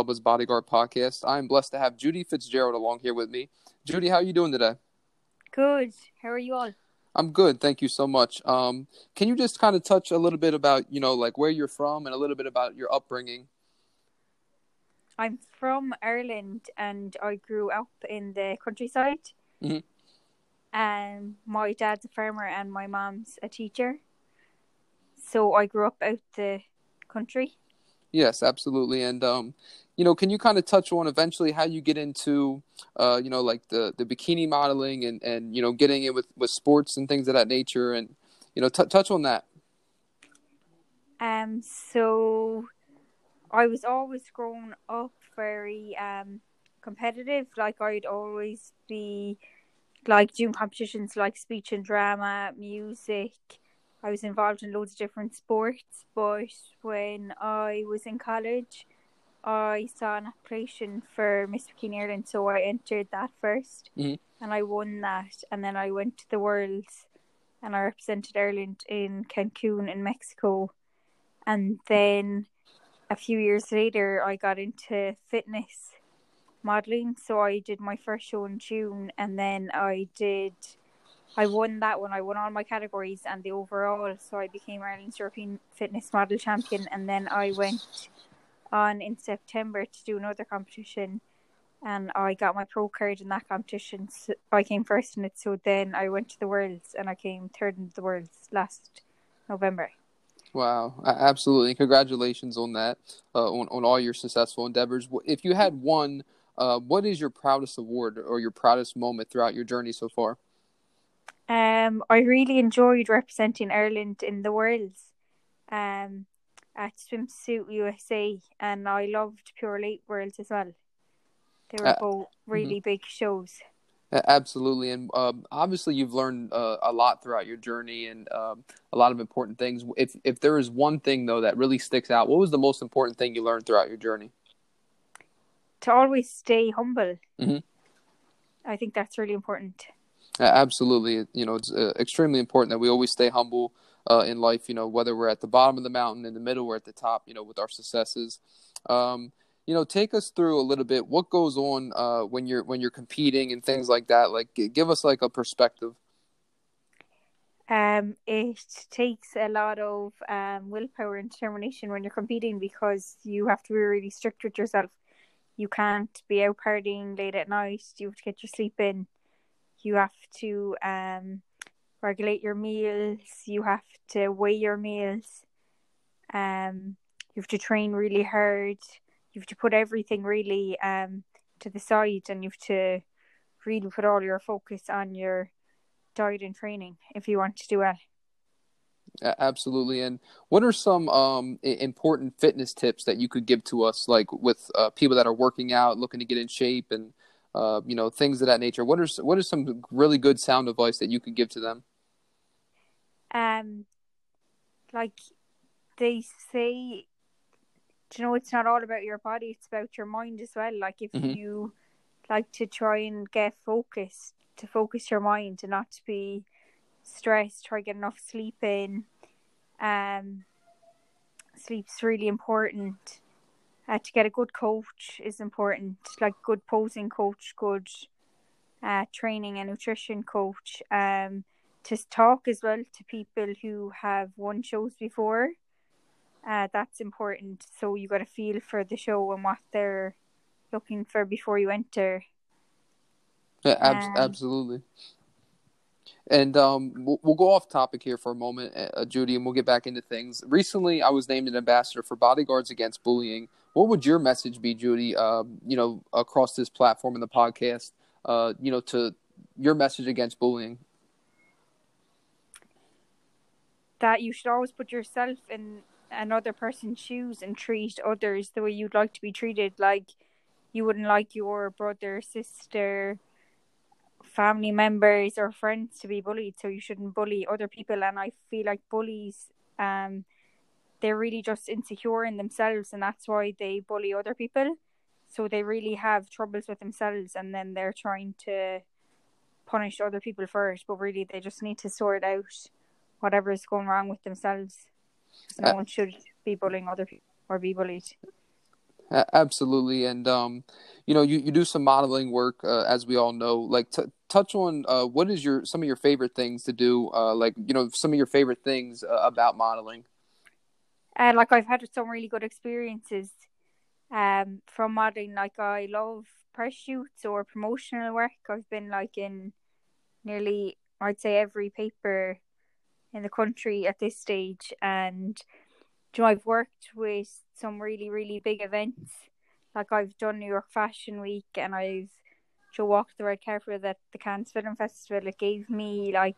Bubba's Bodyguard podcast. I'm blessed to have Judy Fitzgerald along here with me. Judy, how are you doing today? Good. How are you all? I'm good, thank you so much. Um, can you just kind of touch a little bit about, you know, like where you're from and a little bit about your upbringing? I'm from Ireland and I grew up in the countryside. Mm-hmm. Um, my dad's a farmer and my mom's a teacher. So I grew up out the country. Yes, absolutely. And um, you know, can you kind of touch on eventually how you get into, uh, you know, like the the bikini modeling and and you know getting in with with sports and things of that nature, and you know, t- touch on that. Um. So, I was always grown up very um competitive. Like I'd always be like doing competitions like speech and drama, music, I was involved in loads of different sports, but when I was in college, I saw an application for Miss Bikini Ireland, so I entered that 1st mm-hmm. and I won that. And then I went to the Worlds and I represented Ireland in Cancun in Mexico. And then a few years later, I got into fitness modeling. So I did my first show in June, and then I did I won that one. I won all my categories and the overall, so I became Ireland's European Fitness Model Champion. And then I went on in September to do another competition, and I got my pro card in that competition. So I came first in it. So then I went to the Worlds, and I came third in the Worlds last November. Wow, absolutely! Congratulations on that, uh, on on all your successful endeavors. If you had one, uh, what is your proudest award or your proudest moment throughout your journey so far? Um, I really enjoyed representing Ireland in the Worlds, um, at Swimsuit USA, and I loved Pure Worlds as well. They were uh, both really mm-hmm. big shows. Absolutely, and um, obviously you've learned uh, a lot throughout your journey and um, a lot of important things. If if there is one thing though that really sticks out, what was the most important thing you learned throughout your journey? To always stay humble. Mm-hmm. I think that's really important. Absolutely, you know it's uh, extremely important that we always stay humble uh, in life. You know whether we're at the bottom of the mountain, in the middle, or at the top. You know with our successes. Um, you know, take us through a little bit. What goes on uh, when you're when you're competing and things like that? Like, give us like a perspective. Um, it takes a lot of um, willpower and determination when you're competing because you have to be really strict with yourself. You can't be out partying late at night. You have to get your sleep in you have to um, regulate your meals, you have to weigh your meals, um, you have to train really hard, you have to put everything really um, to the side, and you have to really put all your focus on your diet and training if you want to do well. Absolutely. And what are some um, important fitness tips that you could give to us, like with uh, people that are working out, looking to get in shape, and uh, you know, things of that nature. What are what are some really good sound advice that you could give to them? Um, like they say, you know, it's not all about your body; it's about your mind as well. Like if mm-hmm. you like to try and get focused, to focus your mind, and not to be stressed, try get enough sleep in. Um, sleep's really important uh, to get a good coach is important, like good posing coach, good uh, training and nutrition coach. Um, to talk as well to people who have won shows before. Uh, that's important. So you got a feel for the show and what they're looking for before you enter. Yeah, ab- um, absolutely. And um, we'll, we'll, go off topic here for a moment, uh, Judy, and we'll get back into things. Recently, I was named an ambassador for Bodyguards Against Bullying. What would your message be, Judy? Uh, you know, across this platform and the podcast, uh, you know, to your message against bullying. That you should always put yourself in another person's shoes and treat others the way you'd like to be treated. Like you wouldn't like your brother, sister, family members or friends to be bullied so you shouldn't bully other people and i feel like bullies um they're really just insecure in themselves and that's why they bully other people so they really have troubles with themselves and then they're trying to punish other people first but really they just need to sort out whatever is going wrong with themselves no uh, one should be bullying other people or be bullied Absolutely, and um, you know, you, you do some modeling work, uh, as we all know. Like, t- touch on uh, what is your some of your favorite things to do? Uh, like, you know, some of your favorite things uh, about modeling. Uh, like I've had some really good experiences um, from modeling. Like I love press shoots or promotional work. I've been like in nearly, I'd say, every paper in the country at this stage, and you know, I've worked with some really, really big events. Like I've done New York Fashion Week, and I've to walked the red carpet at the Cannes Film Festival. It gave me like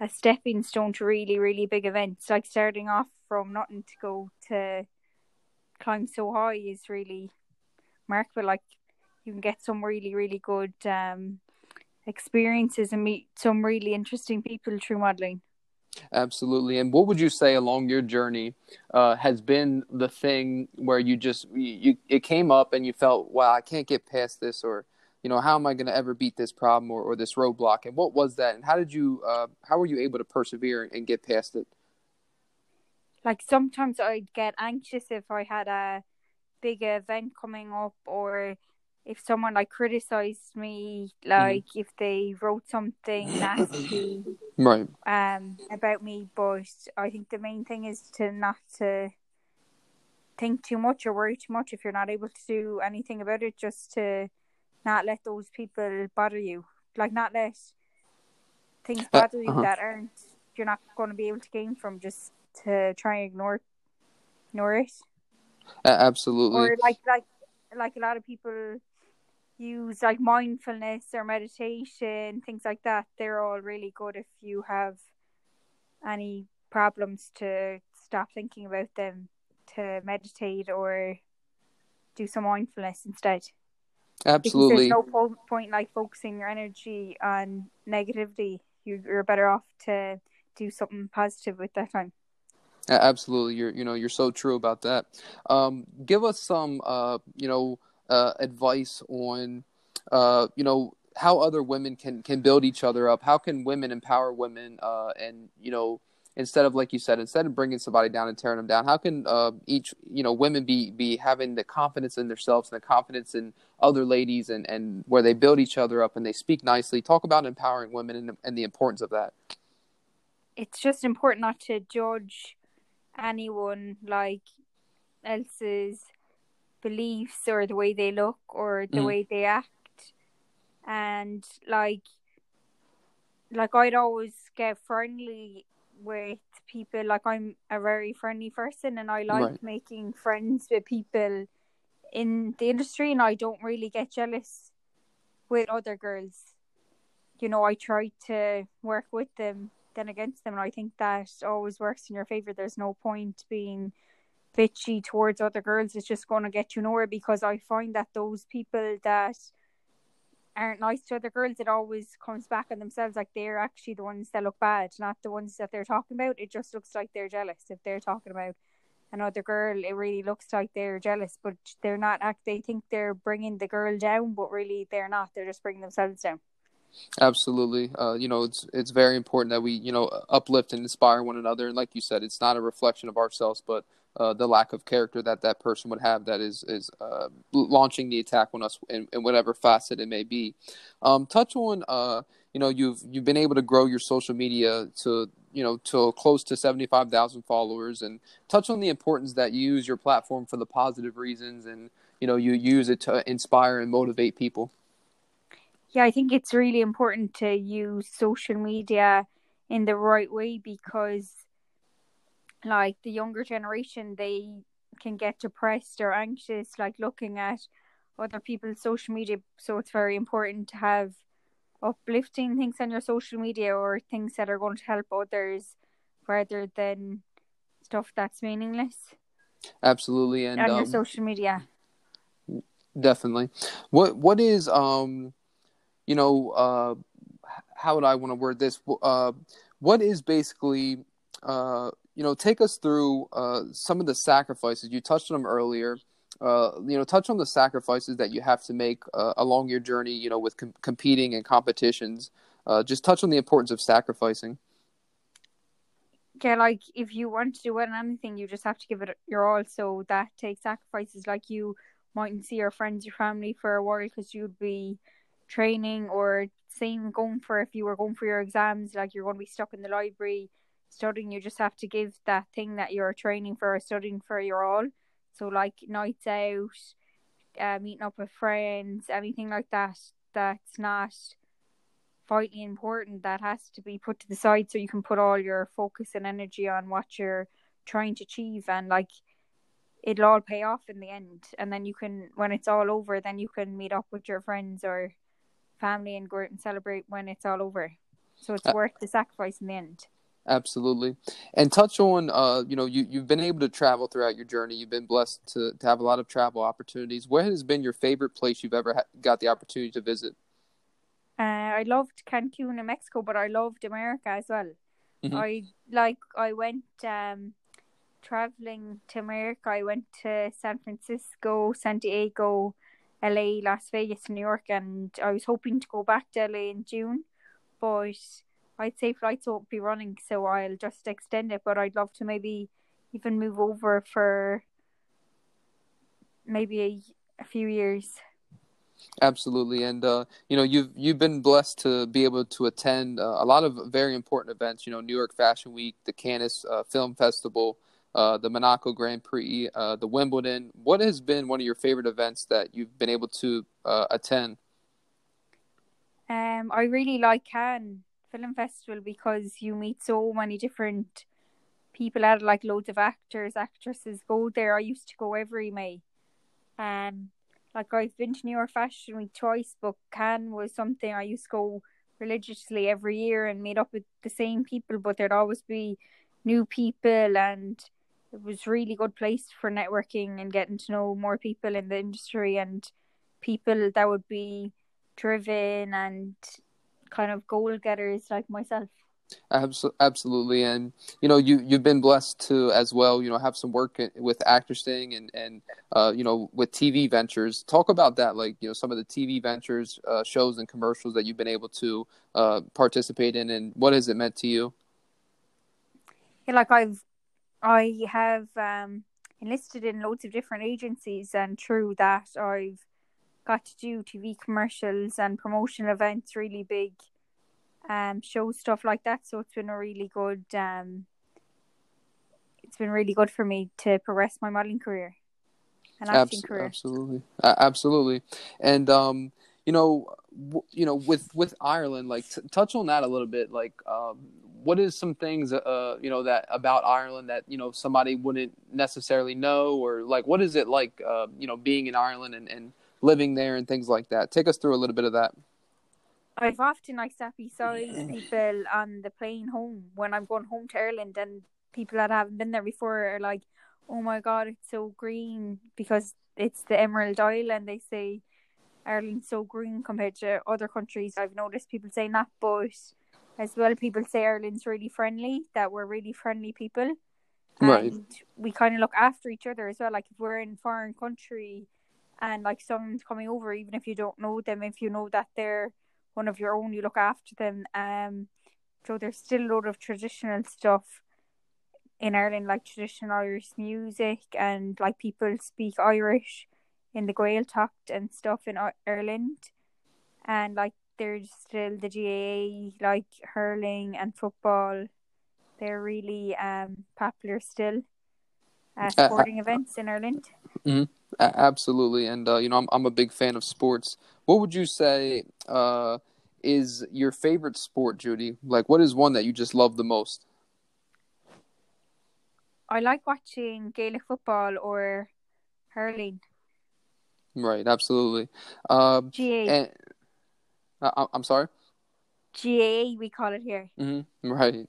a stepping stone to really, really big events. Like starting off from nothing to go to climb so high is really remarkable. Like you can get some really, really good um, experiences and meet some really interesting people through modeling. Absolutely. And what would you say along your journey uh, has been the thing where you just you, you it came up and you felt, wow, I can't get past this, or you know, how am I going to ever beat this problem or, or this roadblock? And what was that? And how did you uh, how were you able to persevere and get past it? Like sometimes I'd get anxious if I had a big event coming up or if someone like criticized me mm-hmm. like mm-hmm. if they wrote something nasty right um about me but i think the main thing is to not to think too much or worry too much if you're not able to do anything about it just to not let those people bother you like not let things uh, bother uh, uh-huh. you that aren't you're not going to be able to gain from just to try and ignore ignore it uh, absolutely or like like like a lot of people use like mindfulness or meditation, things like that, they're all really good if you have any problems to stop thinking about them, to meditate or do some mindfulness instead. Absolutely. Because there's no point like focusing your energy on negativity. You're better off to do something positive with that time. Absolutely, you're you know you're so true about that. Um, give us some uh, you know uh, advice on, uh, you know, how other women can can build each other up. How can women empower women? Uh, and you know, instead of like you said, instead of bringing somebody down and tearing them down, how can uh, each you know women be be having the confidence in themselves and the confidence in other ladies and and where they build each other up and they speak nicely. Talk about empowering women and, and the importance of that. It's just important not to judge anyone like else's beliefs or the way they look or the mm. way they act and like like I'd always get friendly with people like I'm a very friendly person and I like right. making friends with people in the industry and I don't really get jealous with other girls. You know, I try to work with them than against them and I think that always works in your favour. There's no point being bitchy towards other girls It's just going to get you nowhere because I find that those people that aren't nice to other girls, it always comes back on themselves. Like they're actually the ones that look bad, not the ones that they're talking about. It just looks like they're jealous if they're talking about another girl. It really looks like they're jealous, but they're not. Act. They think they're bringing the girl down, but really they're not. They're just bringing themselves down. Absolutely. Uh, you know, it's it's very important that we you know uplift and inspire one another. And like you said, it's not a reflection of ourselves, but uh, the lack of character that that person would have that is is uh, launching the attack on us in, in whatever facet it may be. Um, touch on uh, you know you've you've been able to grow your social media to you know to close to seventy five thousand followers, and touch on the importance that you use your platform for the positive reasons, and you know you use it to inspire and motivate people. Yeah, I think it's really important to use social media in the right way because like the younger generation they can get depressed or anxious like looking at other people's social media. So it's very important to have uplifting things on your social media or things that are going to help others rather than stuff that's meaningless. Absolutely and on um, your social media. Definitely. What what is um you know uh how would i want to word this? Uh what is basically uh you know, take us through uh, some of the sacrifices. You touched on them earlier. Uh, you know, touch on the sacrifices that you have to make uh, along your journey. You know, with com- competing and competitions. Uh, just touch on the importance of sacrificing. yeah, like if you want to do anything, you just have to give it your all. So that takes sacrifices. Like you mightn't see your friends, your family for a while because you'd be training or same going for if you were going for your exams. Like you're going to be stuck in the library studying. You just have to give that thing that you're training for or studying for your all. So like nights out, uh, meeting up with friends, anything like that. That's not vitally important that has to be put to the side so you can put all your focus and energy on what you're trying to achieve and like it'll all pay off in the end and then you can when it's all over then you can meet up with your friends or family and go out and celebrate when it's all over so it's uh, worth the sacrifice in the end absolutely and touch on uh you know you you've been able to travel throughout your journey you've been blessed to, to have a lot of travel opportunities what has been your favorite place you've ever ha- got the opportunity to visit uh, I loved Cancun in Mexico, but I loved America as well. Mm-hmm. I like I went um traveling to America. I went to San Francisco, San Diego, LA, Las Vegas, New York, and I was hoping to go back to LA in June, but I'd say flights won't be running, so I'll just extend it. But I'd love to maybe even move over for maybe a, a few years. Absolutely, and uh, you know you've you've been blessed to be able to attend uh, a lot of very important events. You know, New York Fashion Week, the Cannes uh, Film Festival, uh, the Monaco Grand Prix, uh, the Wimbledon. What has been one of your favorite events that you've been able to uh, attend? Um, I really like Cannes Film Festival because you meet so many different people at like loads of actors, actresses go there. I used to go every May. Um, like I've been to New York Fashion Week twice, but Cannes was something I used to go religiously every year and meet up with the same people, but there'd always be new people and it was really good place for networking and getting to know more people in the industry and people that would be driven and kind of goal getters like myself. Absolutely, and you know you you've been blessed to as well. You know have some work with acting and and uh, you know with TV ventures. Talk about that, like you know some of the TV ventures, uh, shows and commercials that you've been able to uh, participate in, and what has it meant to you? Yeah, like I've I have um, enlisted in loads of different agencies, and through that I've got to do TV commercials and promotional events, really big um, show stuff like that. So it's been a really good um, it's been really good for me to progress my modeling career and acting career. Absolutely, uh, absolutely, and um, you know, w- you know, with with Ireland, like t- touch on that a little bit. Like, um, what is some things, uh, you know, that about Ireland that you know somebody wouldn't necessarily know, or like, what is it like, uh, you know, being in Ireland and, and living there and things like that? Take us through a little bit of that. I've often I like sat beside people on the plane home when I'm going home to Ireland, and people that haven't been there before are like, "Oh my god, it's so green," because it's the Emerald Isle, and they say Ireland's so green compared to other countries. I've noticed people saying that, but as well, people say Ireland's really friendly. That we're really friendly people, and right. we kind of look after each other as well. Like if we're in foreign country, and like someone's coming over, even if you don't know them, if you know that they're one of your own, you look after them. Um, so there's still a lot of traditional stuff in Ireland, like traditional Irish music, and like people speak Irish in the Gaeltacht and stuff in Ireland, and like there's still the GAA, like hurling and football. They're really um popular still. Uh, sporting uh, events in Ireland. Mm-hmm. Absolutely, and uh, you know I'm I'm a big fan of sports. What would you say uh, is your favorite sport, Judy? Like, what is one that you just love the most? I like watching Gaelic football or hurling. Right, absolutely. Uh, GA. And, uh, I'm sorry. GAA, we call it here. Mm-hmm. Right.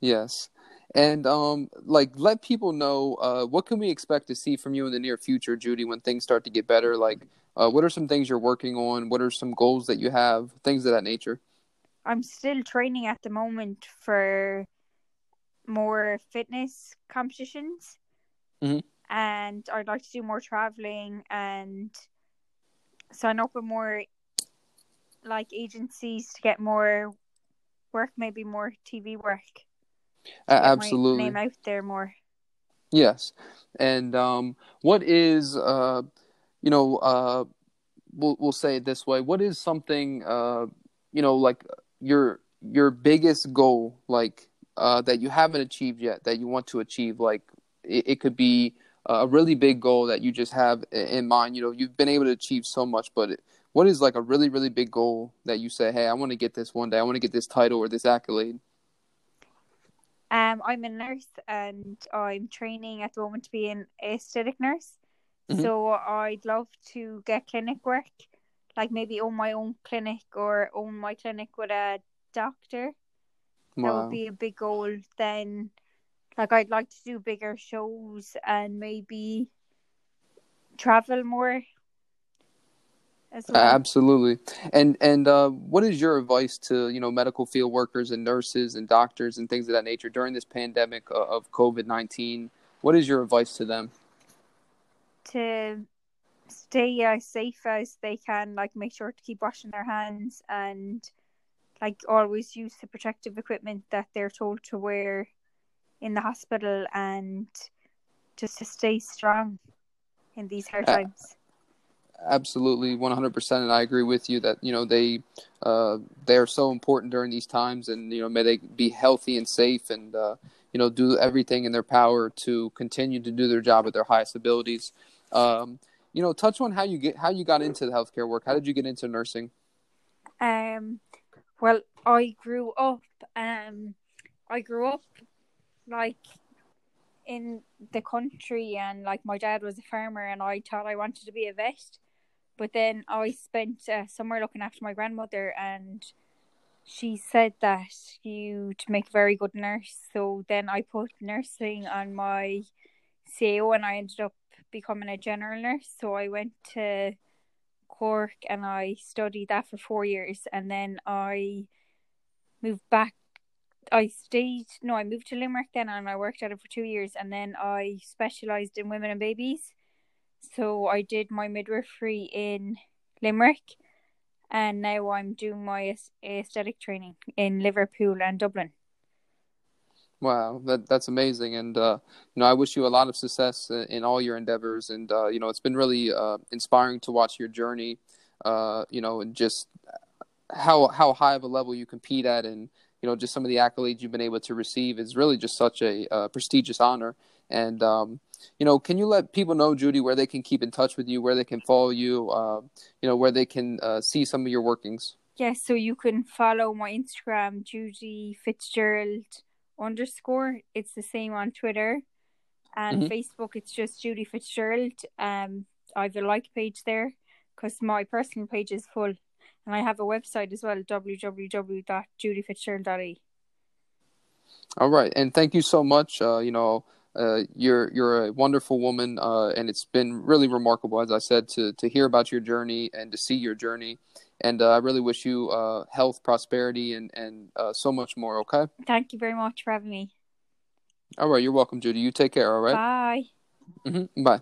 Yes and um like let people know uh what can we expect to see from you in the near future judy when things start to get better? Like uh what are some things you're working on? What are some goals that you have? Things of that nature. I'm still training at the moment for more fitness competitions. Mm-hmm. and i'd like to do more traveling and sign up with more like agencies to get more work maybe more tv work absolutely name out there more. Yes, and um, what is uh, you know uh, we'll we'll say it this way: what is something uh, you know like your your biggest goal like uh, that you haven't achieved yet that you want to achieve? Like it, it could be a really big goal that you just have in mind. You know, you've been able to achieve so much, but it, what is like a really really big goal that you say, hey, I want to get this one day. I want to get this title or this accolade. Um, I'm a nurse and I'm training at the moment to be an aesthetic nurse. Mm-hmm. So I'd love to get clinic work, like maybe own my own clinic or own my clinic with a doctor. Wow. That would be a big goal. Then, like I'd like to do bigger shows and maybe travel more well. Absolutely. And and uh, what is your advice to you know medical field workers and nurses and doctors and things of that nature during this pandemic of COVID nineteen? What is your advice to them? To stay as safe as they can, like make sure to keep washing their hands and like always use the protective equipment that they're told to wear in the hospital and just to stay strong in these hard uh, times absolutely 100% and i agree with you that you know they uh, they are so important during these times and you know may they be healthy and safe and uh, you know do everything in their power to continue to do their job at their highest abilities. Um, you know touch on how you get how you got into the healthcare work. How did you get into nursing? Um well i grew up um i grew up like in the country and like my dad was a farmer and I thought I wanted to be a vet but then I spent uh, summer looking after my grandmother, and she said that you'd make a very good nurse. So then I put nursing on my CAO, and I ended up becoming a general nurse. So I went to Cork and I studied that for four years, and then I moved back. I stayed no, I moved to Limerick then, and I worked at it for two years, and then I specialised in women and babies. So I did my midwifery in Limerick, and now I'm doing my aesthetic training in Liverpool and Dublin. Wow, that that's amazing, and uh, you know I wish you a lot of success in all your endeavors, and uh, you know it's been really uh, inspiring to watch your journey, uh, you know, and just how how high of a level you compete at, and you know just some of the accolades you've been able to receive is really just such a uh, prestigious honor, and um, you know, can you let people know, Judy, where they can keep in touch with you, where they can follow you, uh, you know, where they can uh, see some of your workings? Yes, so you can follow my Instagram, Judy Fitzgerald underscore. It's the same on Twitter and mm-hmm. Facebook. It's just Judy Fitzgerald. Um, I have a like page there because my personal page is full, and I have a website as well, www.judyfitzgerald.e. All right, and thank you so much. Uh, you know, uh, you're you're a wonderful woman, uh, and it's been really remarkable, as I said, to to hear about your journey and to see your journey. And uh, I really wish you uh, health, prosperity, and and uh, so much more. Okay. Thank you very much for having me. All right, you're welcome, Judy. You take care. All right. Bye. Mm-hmm. Bye.